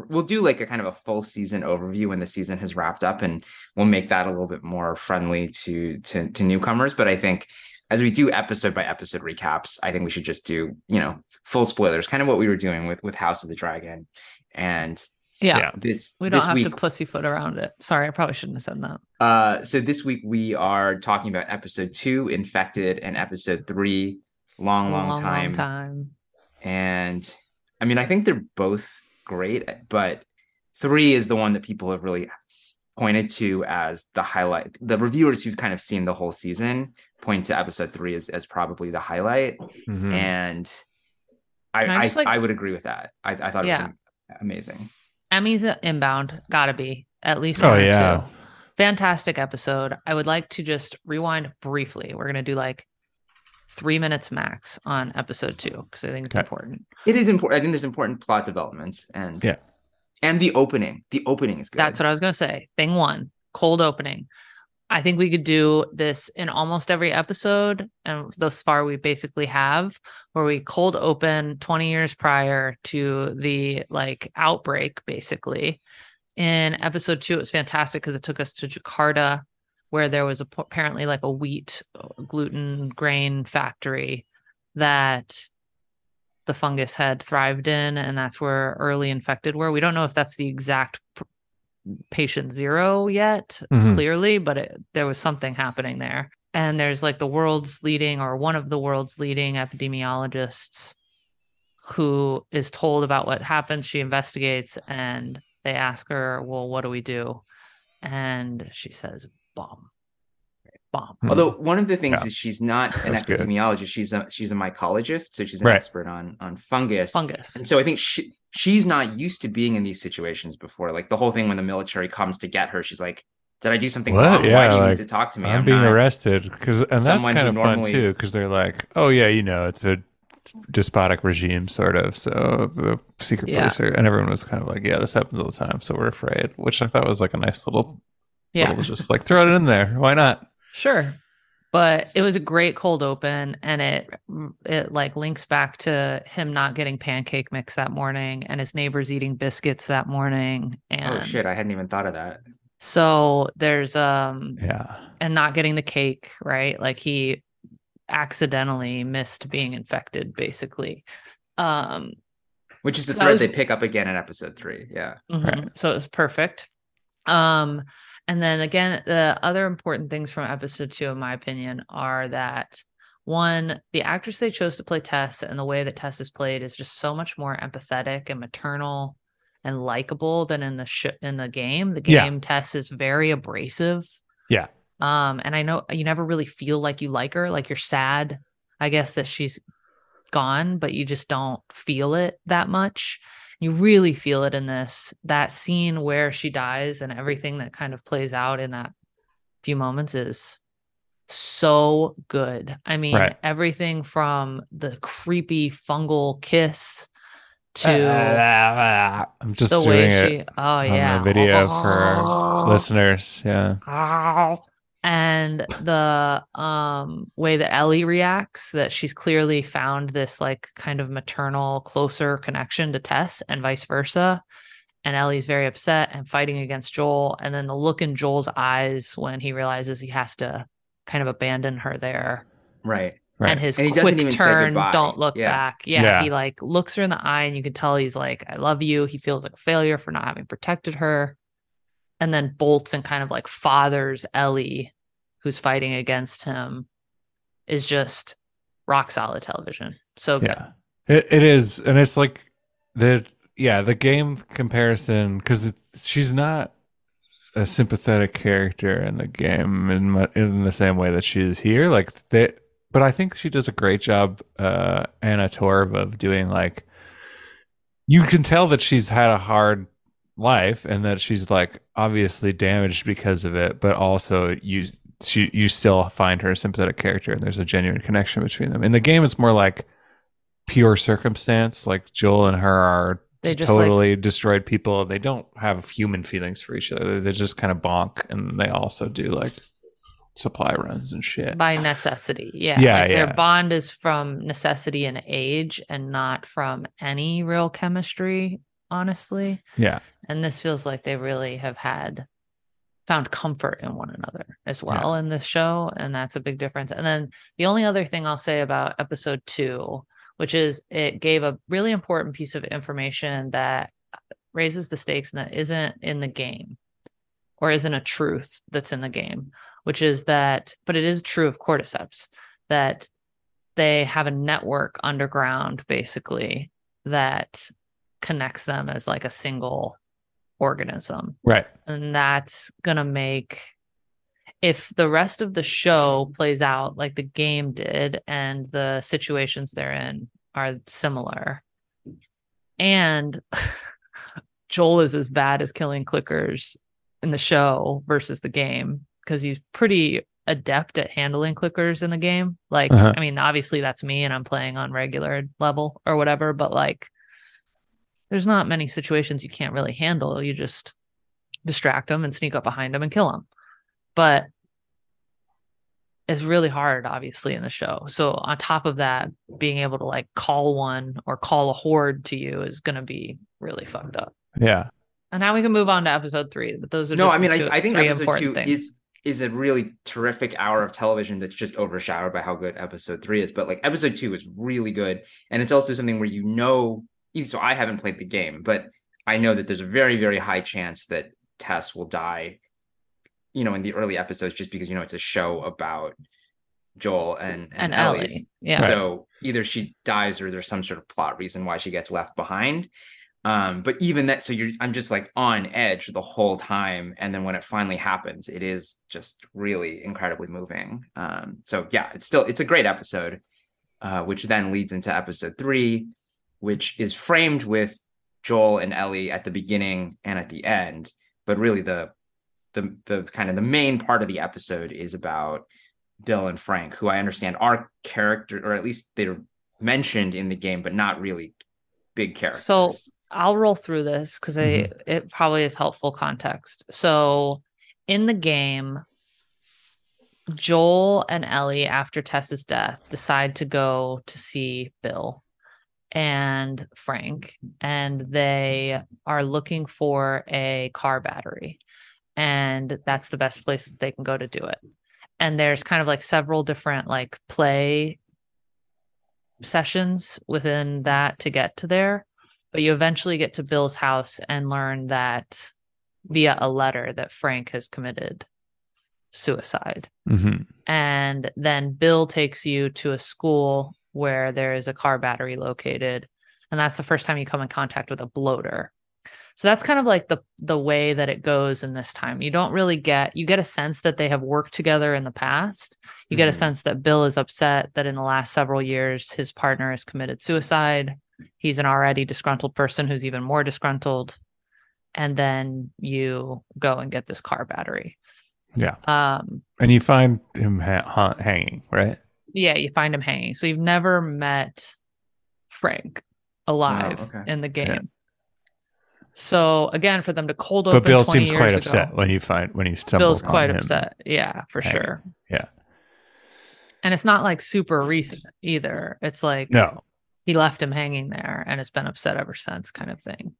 we'll do like a kind of a full season overview when the season has wrapped up, and we'll make that a little bit more friendly to to, to newcomers. But I think as we do episode by episode recaps, I think we should just do you know full spoilers, kind of what we were doing with with House of the Dragon, and Yeah. Yeah. this We don't this have week, to pussyfoot around it. Sorry, I probably shouldn't have said that. uh, so this week we are talking about episode two, Infected, and episode three, Long, long, time. long time. And I mean, I think they're both great, but three is the one that people have really pointed to as the highlight. The reviewers who've kind of seen the whole season point to episode three as, as probably the highlight. Mhm. And I, And I I, like- I would agree with that. I, I thought it Yeah. was amazing. Emmy's inbound. Gotta be. At least Oh one or yeah. two. Fantastic episode. I would like to just rewind briefly. We're gonna do like three minutes max on episode two because I think it's Okay. important. It is important. I think there's important plot developments and Yeah. and the opening. The opening is good. That's what I was gonna say. Thing one, cold opening. I think we could do this in almost every episode, and thus far we basically have, where we cold open 20 years prior to the like outbreak, basically. In episode two, it was fantastic because it took us to Jakarta, where there was a, apparently like a wheat uh, gluten grain factory that the fungus had thrived in, and that's where early infected were. We don't know if that's the exact patient zero yet, Mhm. clearly, but it, there was something happening there. and there's like the world's leading or one of the world's leading epidemiologists who is told about what happens. She investigates and they ask her, Well, what do we do? And she says, Bomb. Bomb. Hmm. Although one of the things Yeah. is she's not an That's good. epidemiologist, she's a she's a mycologist, so she's an Right. expert on on fungus. Fungus. And so I think she she's not used to being in these situations before. Like the whole thing when the military comes to get her, she's like, "Did I do something What? wrong? Why do you like, need to talk to me? I'm, being not- arrested because, and that's kind of normally- fun too because they're like, oh yeah, you know, it's a despotic regime sort of. So the secret Yeah. police are, and everyone was kind of like, yeah, this happens all the time, so we're afraid. Which I thought was like a nice little, yeah. little just like throw it in there. Why not? Sure. But it was a great cold open and it it like links back to him not getting pancake mix that morning and his neighbors eating biscuits that morning and Oh shit! I hadn't even thought of that. so there's um Yeah, and not getting the cake, right? Like he accidentally missed being infected basically. Um Which is the So I thread was- they pick up again in episode three. Yeah. Mhm. Right. So it was perfect. Um, and then again, the other important things from episode two, in my opinion, are that one, the actress they chose to play Tess and the way that Tess is played is just so much more empathetic and maternal and likable than in the sh- in the game. The Yeah. game Tess is very abrasive. Yeah. Um, and I know you never really feel like you like her, like you're sad, I guess, that she's gone, but you just don't feel it that much. You really feel it in this that scene where she dies and everything that kind of plays out in that few moments is so good. I mean, Right. everything from the creepy fungal kiss uh, to uh, uh, I'm just the doing way it she oh on yeah video for our *laughs* listeners. Yeah, and the um way that Ellie reacts that she's clearly found this like kind of maternal closer connection to Tess and vice versa and Ellie's very upset and fighting against Joel and then the look in Joel's eyes when he realizes he has to kind of abandon her there Right. right. and his And he doesn't quick even turn goodbye. don't look Yeah. back yeah, Yeah. he like looks her in the eye and you can tell he's like i love you he feels like a failure for not having protected her and then bolts and kind of like fathers ellie who's fighting against him is just rock solid television so good. yeah, it it is, and it's like the yeah the game comparison because she's not a sympathetic character in the game in in the same way that she is here. Like they, but I think she does a great job, uh, Anna Torv of doing like you can tell that she's had a hard life and that she's like obviously damaged because of it, but also you she you still find her a sympathetic character and there's a genuine connection between them. In the game, it's more like pure circumstance. Like Joel and her are They just, like- totally destroyed people. They don't have human feelings for each other. They just kind of bonk, and they also do like supply runs and shit. by necessity yeah Yeah, like yeah. their bond is from necessity and age and not from any real chemistry honestly Yeah, and this feels like they really have had found comfort in one another as well in this show and that's a big difference. And then the only other thing i'll say about episode two which is it gave a really important piece of information that raises the stakes and that isn't in the game or isn't a truth that's in the game which is that but it is true of cordyceps that they have a network underground basically that connects them as like a single organism right. and that's gonna make if the rest of the show plays out like the game did and the situations they're in are similar and *laughs* joel is as bad as killing clickers in the show versus the game because he's pretty adept at handling clickers in the game like Uh-huh. i mean obviously that's me and i'm playing on regular level or whatever but like there's not many situations you can't really handle you just distract them and sneak up behind them and kill them. But it's really hard, obviously, in the show. So on top of that, being able to like call one or call a horde to you is going to be really fucked up. Yeah, And now we can move on to episode three. But those are No, just I mean, the I, two- I think episode two things. is is a really terrific hour of television that's just overshadowed by how good episode three is. But like episode two is really good, and it's also something where you know. So I haven't played the game, but I know that there's a very very high chance that Tess will die. You know, in the early episodes, just because you know it's a show about Joel and and, and, Ellie. Yeah. So either she dies or there's some sort of plot reason why she gets left behind. Um, but even that, so you're I'm just like on edge the whole time. And then when it finally happens, it is just really incredibly moving. Um, so yeah, it's still it's a great episode, uh, which then leads into episode three, which is framed with Joel and Ellie at the beginning and at the end. But really the the the kind of the main part of the episode is about Bill and Frank, who I understand are character, or at least they're mentioned in the game, but not really big characters. So I'll roll through this because Mhm. it probably is helpful context. So in the game, Joel and Ellie, after Tess's death, decide to go to see Bill and Frank, and they are looking for a car battery. And that's the best place that they can go to do it. And there's kind of like several different like play sessions within that to get to there but you eventually get to Bill's house and learn that via a letter that Frank has committed suicide. hmm And then Bill takes you to a school where there is a car battery located. And that's the first time you come in contact with a bloater. So that's kind of like the the way that it goes in this time. You don't really get you get a sense that they have worked together in the past. You get a Mhm. sense that Bill is upset that in the last several years his partner has committed suicide. He's an already disgruntled person who's even more disgruntled. And then you go and get this car battery. Yeah. Um And you find him ha- ha- hanging, right? Yeah, you find him hanging. So you've never met Frank alive oh, okay. in the game. Yeah. So again, for them to cold open, But Bill 20 seems quite ago, upset when you find when you stumble Bill's quite upset. Yeah, for hanging. sure. Yeah. And it's not like super recent either. It's like No. he left him hanging there and it's been upset ever since, kind of thing.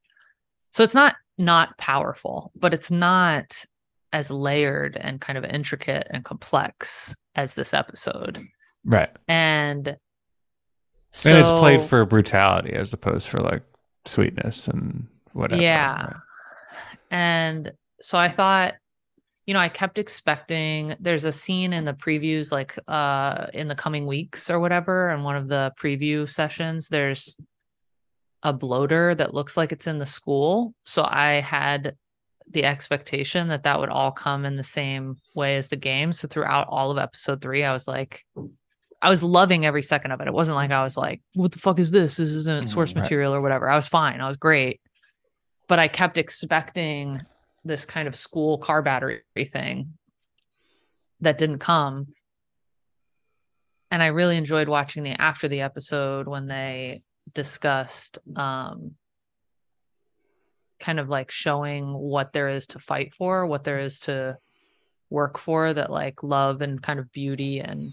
So it's not not powerful, but it's not as layered and kind of intricate and complex as this episode. Right. And so, and it's played for brutality as opposed for like sweetness and whatever. Yeah. right? And so I thought, you know, I kept expecting there's a scene in the previews, like uh in the coming weeks or whatever. And one of the preview sessions, there's a bloater that looks like it's in the school. So I had the expectation that that would all come in the same way as the game. So throughout all of episode three, I was like, I was loving every second of it. It wasn't like I was like, what the fuck is this? This isn't Mhm, source right. material or whatever. I was fine. I was great. But I kept expecting this kind of school car battery thing that didn't come. And I really enjoyed watching the after the episode when they discussed um kind of like showing what there is to fight for, what there is to work for that like love and kind of beauty and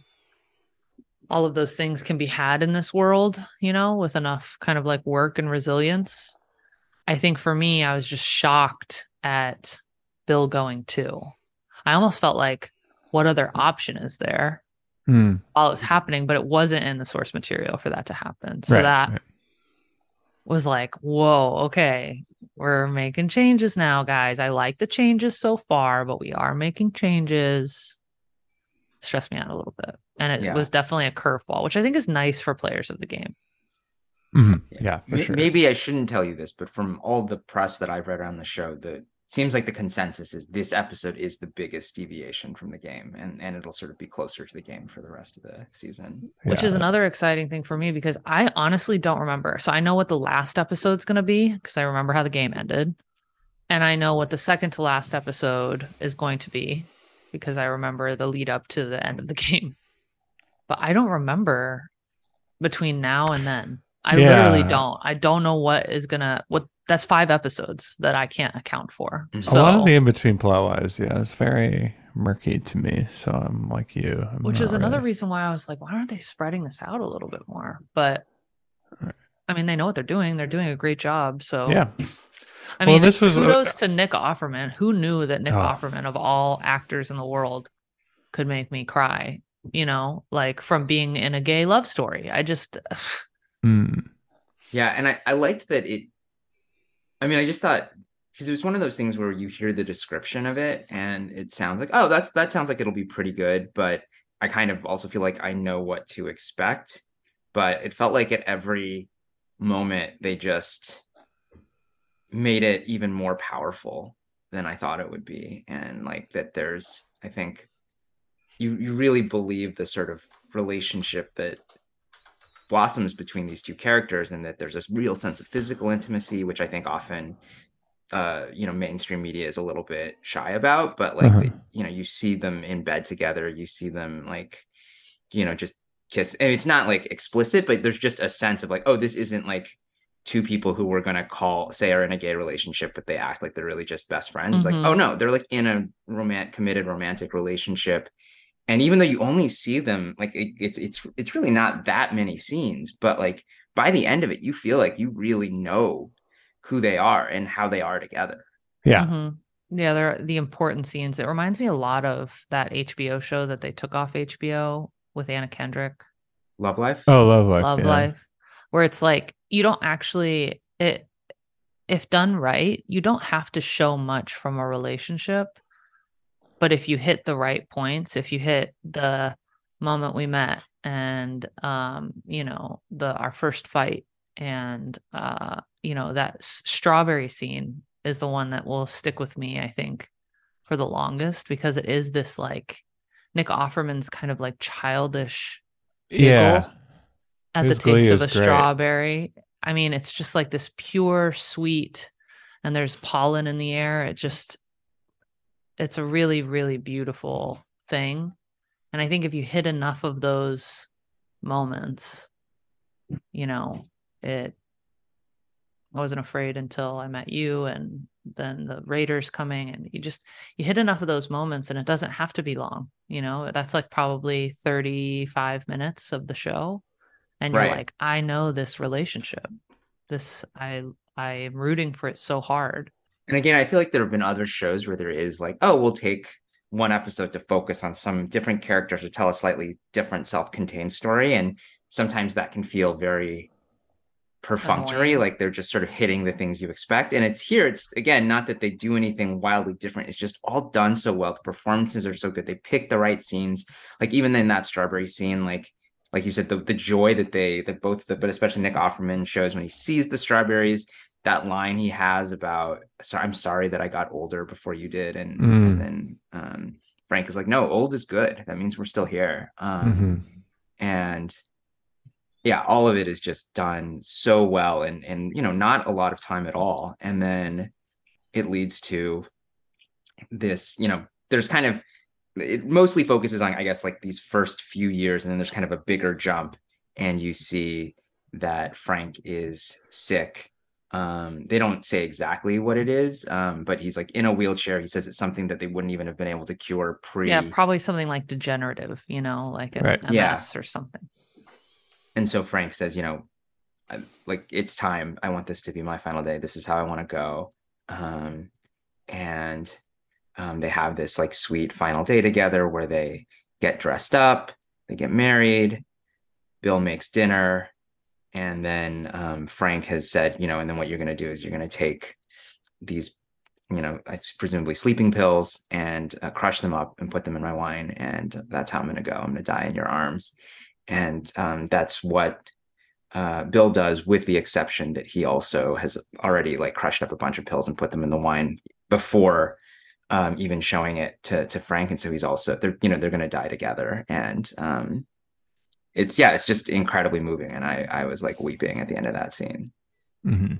all of those things can be had in this world, you know, with enough kind of like work and resilience. I think for me, I was just shocked at Bill going too. I almost felt like, what other option is there Hmm. while it was happening? But it wasn't in the source material for that to happen. So Right, that right. was like, whoa, okay, we're making changes now, guys. I like the changes so far, but we are making changes. Stressed me out a little bit. And it Yeah. was definitely a curveball, which I think is nice for players of the game. Mhm. Yeah, for May- sure. Maybe I shouldn't tell you this, but from all the press that I've read around the show, the seems like the consensus is this episode is the biggest deviation from the game, and and it'll sort of be closer to the game for the rest of the season. which is another exciting thing for me because I honestly don't remember. So I know what the last episode's going to be because I remember how the game ended. And I know what the second to last episode is going to be because I remember the lead up to the end of the *laughs* game. But I don't remember between now and then. I literally don't. I don't know what is going to what that's 5 episodes that I can't account for. So a lot of the in between plot wise, yeah, it's very murky to me. So I'm like you, I'm which not is another really- reason why I was like, why aren't they spreading this out a little bit more? But Right. I mean, they know what they're doing. They're doing a great job. So Yeah, I Well, mean, this was- uh, kudos to Nick Offerman. Who knew that Nick Oh. Offerman, of all actors in the world, could make me cry? You know, like from being in a gay love story. I just, Mm. Yeah, and I I liked that it. I mean, I just thought because it was one of those things where you hear the description of it and it sounds like oh that's that sounds like it'll be pretty good, but I kind of also feel like I know what to expect, but it felt like at every moment they just made it even more powerful than I thought it would be. And like that there's I think you you really believe the sort of relationship that blossoms between these two characters and that there's this real sense of physical intimacy which i think often uh you know mainstream media is a little bit shy about but like uh-huh. they, you know you see them in bed together you see them like you know just kiss and it's not like explicit but there's just a sense of like oh this isn't like two people who we're going to call say are in a gay relationship but they act like they're really just best friends mm-hmm. it's like oh mm-hmm. no they're like in a romantic committed romantic relationship and even though you only see them like it, it's it's it's really not that many scenes but like by the end of it you feel like you really know who they are and how they are together yeah mm-hmm. yeah they're the important scenes it reminds me a lot of that hbo show that they took off hbo with anna kendrick love life oh love life love yeah. life where it's like you don't actually it if done right you don't have to show much from a relationship. But if you hit the right points if you hit the moment we met and um you know the our first fight and uh you know that strawberry scene is the one that will stick with me i think for the longest because it is this like nick offerman's kind of like childish yeah at His the taste of a great. strawberry. I mean it's just like this pure sweet and there's pollen in the air. It just it's a really really beautiful thing. And i think if you hit enough of those moments you know it i wasn't afraid until i met you and then the raiders coming and you just you hit enough of those moments and it doesn't have to be long you know? That's like probably 35 minutes of the show and you're right. like i know this relationship this i i am rooting for it so hard and again, I feel like there have been other shows where there is like, oh, we'll take one episode to focus on some different characters or tell a slightly different self-contained story. And sometimes that can feel very perfunctory, like they're just sort of hitting the things you expect. And it's here, it's again, not that they do anything wildly different. It's just all done so well. The performances are so good. They pick the right scenes. Like even in that strawberry scene, like like you said, the the joy that they that both the but especially Nick Offerman shows when he sees the strawberries, that line he has about so I'm sorry that I got older before you did and, mm. and then um, Frank is like no old is good that means we're still here um, mm-hmm. and yeah all of it is just done so well and and you know not a lot of time at all and then it leads to this you know there's kind of it mostly focuses on I guess like these first few years and then there's kind of a bigger jump and you see that Frank is sick um, they don't say exactly what it is, um, but he's like in a wheelchair. He says it's something that they wouldn't even have been able to cure pre. Yeah, probably something like degenerative, you know, like an right. MS yeah. or something. And so Frank says, you know, like it's time. I want this to be my final day. This is how I want to go. Um, and um, they have this like sweet final day together where they get dressed up, they get married. Bill makes dinner and then um, Frank has said, you know, and then what you're going to do is you're going to take these, you know, presumably sleeping pills and uh, crush them up and put them in my wine, and that's how I'm going to go. I'm going to die in your arms, and um, that's what uh, Bill does, with the exception that he also has already like crushed up a bunch of pills and put them in the wine before um, even showing it to to Frank, and so he's also they're you know they're going to die together, and um, it's yeah, it's just incredibly moving, and I I was like weeping at the end of that scene. Mm-hmm.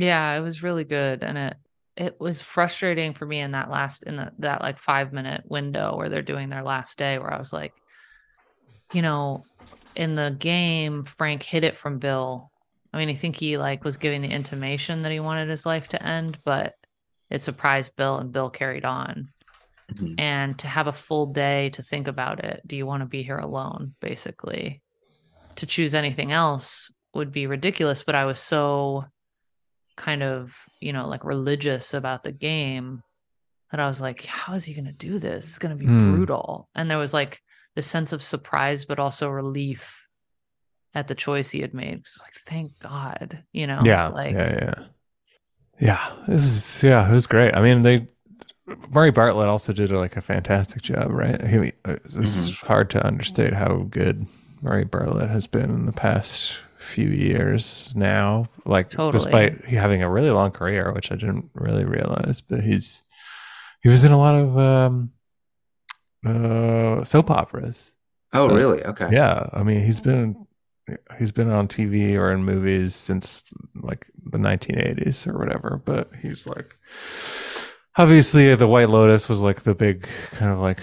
Yeah, it was really good, and it it was frustrating for me in that last in the, that like five minute window where they're doing their last day, where I was like, you know, in the game, Frank hid it from Bill. I mean, I think he like was giving the intimation that he wanted his life to end, but it surprised Bill, and Bill carried on mm-hmm. and to have a full day to think about it. Do you want to be here alone? Basically, to choose anything else would be ridiculous. But I was so kind of, you know, like religious about the game that I was like, how is he going to do this? It's going to be mm. brutal. And there was like the sense of surprise, but also relief at the choice he had made. It's like, thank God, you know? Yeah. Like, yeah, yeah. Yeah. It was, yeah, it was great. I mean, they, Murray Bartlett also did like a fantastic job, right? He, uh, it's Mhm. hard to understate how good Murray Bartlett has been in the past few years now. Like, Totally. despite having a really long career, which I didn't really realize, but he's he was in a lot of um, uh, soap operas. Oh, Uh, really? Okay. Yeah, I mean, he's been he's been on TV or in movies since like the 1980s or whatever. But he's like, obviously, the White Lotus was like the big kind of like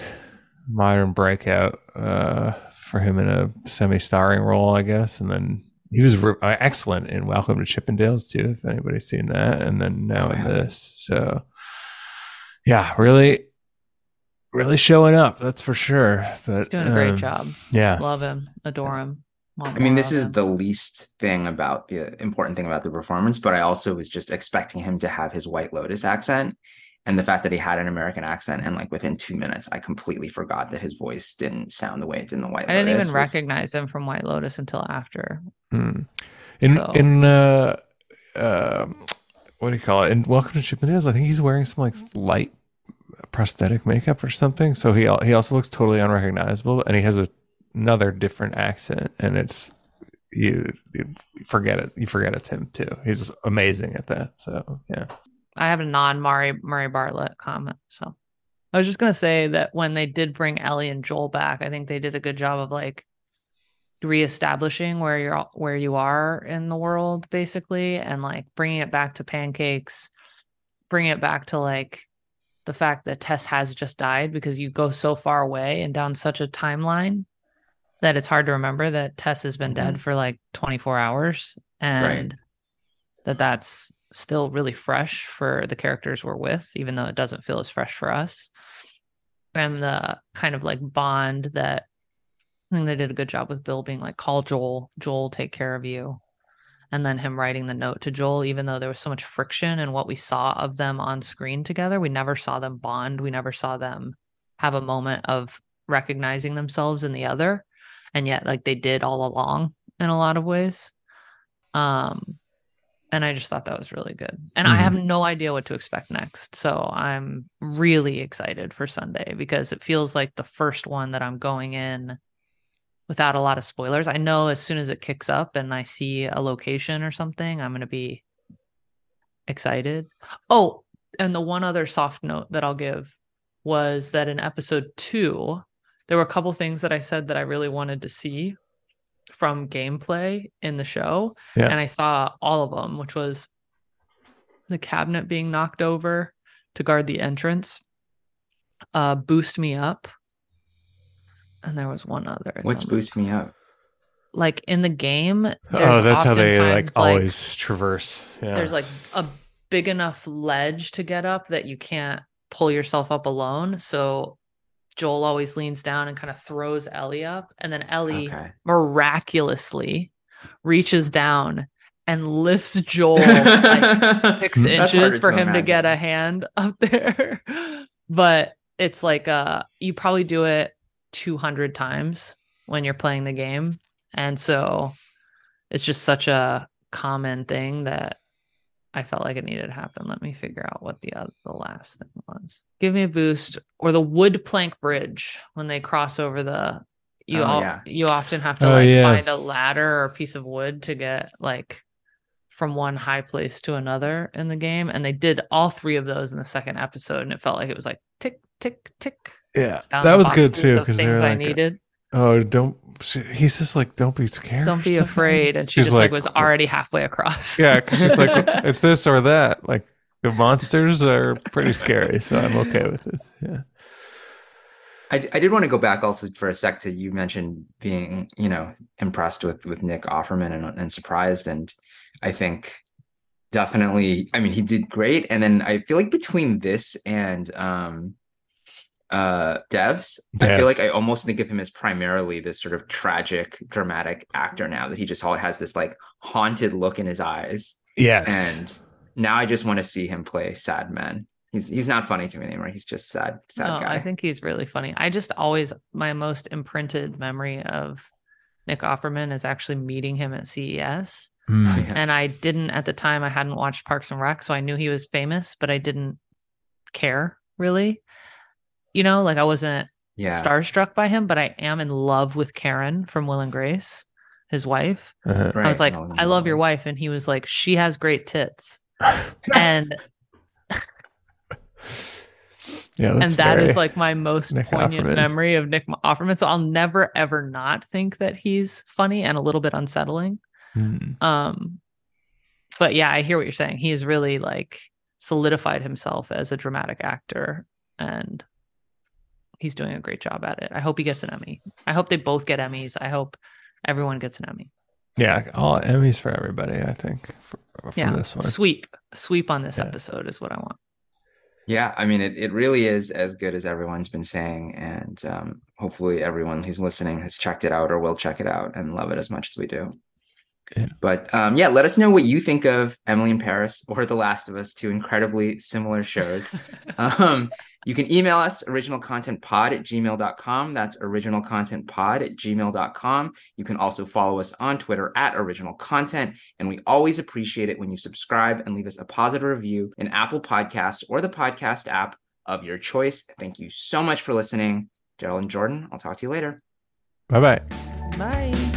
modern breakout uh, for him in a semi-starring role, I guess. And then he was re- uh, excellent in Welcome to Chippendales too, if anybody's seen that. And then now in this, so yeah, really. Really showing up, that's for sure. But He's doing a great um, job. Yeah, Love him. Adore him. Want I mean, this is the least thing about the important thing about the performance, but I also was just expecting him to have his White Lotus accent. And the fact that he had an American accent, and like within two minutes, I completely forgot that his voice didn't sound the way it did in the White Lotus. I didn't even was- recognize him from White Lotus until after. Mm. In So- in uh, uh, what do you call it? In Welcome to Chippendales, I think he's wearing some like light prosthetic makeup or something. So he he also looks totally unrecognizable, and he has a, another different accent, and it's you, you forget it. You forget it's him too. He's amazing at that. So yeah, I have a non Murray Murray Bartlett comment. So I was just gonna say that when they did bring Ellie and Joel back, I think they did a good job of like reestablishing where you're where you are in the world, basically, and like bringing it back to pancakes, bringing it back to like the fact that Tess has just died because you go so far away and down such a timeline that it's hard to remember that Tess has been dead mm-hmm. for like 24 hours and that that's still really fresh for the characters we're with, even though it doesn't feel as fresh for us. And the kind of like bond that I think they did a good job with Bill being like, call Joel, Joel, take care of you. And then him writing the note to Joel, even though there was so much friction in what we saw of them on screen together, we never saw them bond. We never saw them have a moment of recognizing themselves in the other. And yet, like they did all along in a lot of ways. Um, and I just thought that was really good. And I have no idea what to expect next. So I'm really excited for Sunday because it feels like the first one that I'm going in without a lot of spoilers. I know as soon as it kicks up and I see a location or something, I'm going to be excited. Oh, and the one other soft note that I'll give was that in episode two, there were a couple things that I said that I really wanted to see from gameplay in the show. Yeah. And I saw all of them, which was the cabinet being knocked over to guard the entrance, uh, boost me up. And there was one other. It's What's on- boost me up? Like in the game. oh, that's how they like oftentimes, always traverse. Yeah, there's like a big enough ledge to get up that you can't pull yourself up alone. So Joel always leans down and kind of throws Ellie up, and then Ellie Okay. miraculously reaches down and lifts Joel *laughs* like six inches for to him to get a hand *laughs* up there. but it's like uh you probably do it 200 times when you're playing the game. And so it's just such a common thing that I felt like it needed to happen. Let me figure out what the other, the last thing was. Give me a boost or the wood plank bridge when they cross over the you Oh, all, yeah. you often have to Oh, like yeah. find a ladder or a piece of wood to get like from one high place to another in the game and they did all three of those in the second episode and it felt like it was like tick tick tick yeah, that was good too because things they're I like, needed. oh, don't. He's just like, don't be scared. Don't be afraid. And she She's just like, was already halfway across. Yeah, 'cause she's like, *laughs* it's this or that. Like the monsters are pretty scary, so I'm okay with this. Yeah. I, I did want to go back also for a sec to you mentioned being you know impressed with with Nick Offerman and, and surprised and I think definitely I mean he did great and then I feel like between this and um uh devs I feel like I almost think of him as primarily this sort of tragic dramatic actor now that he just all has this like haunted look in his eyes Yes. and now I just want to see him play sad men he's he's not funny to me anymore he's just sad sad No, guy I think he's really funny. I just always my most imprinted memory of Nick Offerman is actually meeting him at CES. Mm. Yeah. And I didn't at the time I hadn't watched Parks and Rec, so I knew he was famous, but I didn't care really. You know, like I wasn't Yeah. starstruck by him, but I am in love with Karen from Will and Grace, his wife. Uh-huh. I was like, Melanie I love your wife. And he was like, she has great tits. *laughs* And yeah, that's and that is like my most Nick poignant Offerman. memory of Nick Offerman. So I'll never ever not think that he's funny and a little bit unsettling. Hmm. Um, but yeah, I hear what you're saying. He has really like solidified himself as a dramatic actor, and he's doing a great job at it. I hope he gets an Emmy. I hope they both get Emmys. I hope everyone gets an Emmy. Yeah, all Emmys for everybody. I think for, from Yeah, this one. sweep, sweep on this Yeah. episode is what I want. Yeah, I mean, it, it really is as good as everyone's been saying. And um, hopefully, everyone who's listening has checked it out or will check it out and love it as much as we do. Yeah. But um, yeah, let us know what you think of Emily in Paris or The Last of Us, two incredibly similar shows. *laughs* um, you can email us originalcontentpod at gmail.com. That's originalcontentpod at gmail.com. You can also follow us on Twitter at original content. And we always appreciate it when you subscribe and leave us a positive review in Apple Podcasts or the podcast app of your choice. Thank you so much for listening. Darrell and Jordan, I'll talk to you later. Bye bye. Bye.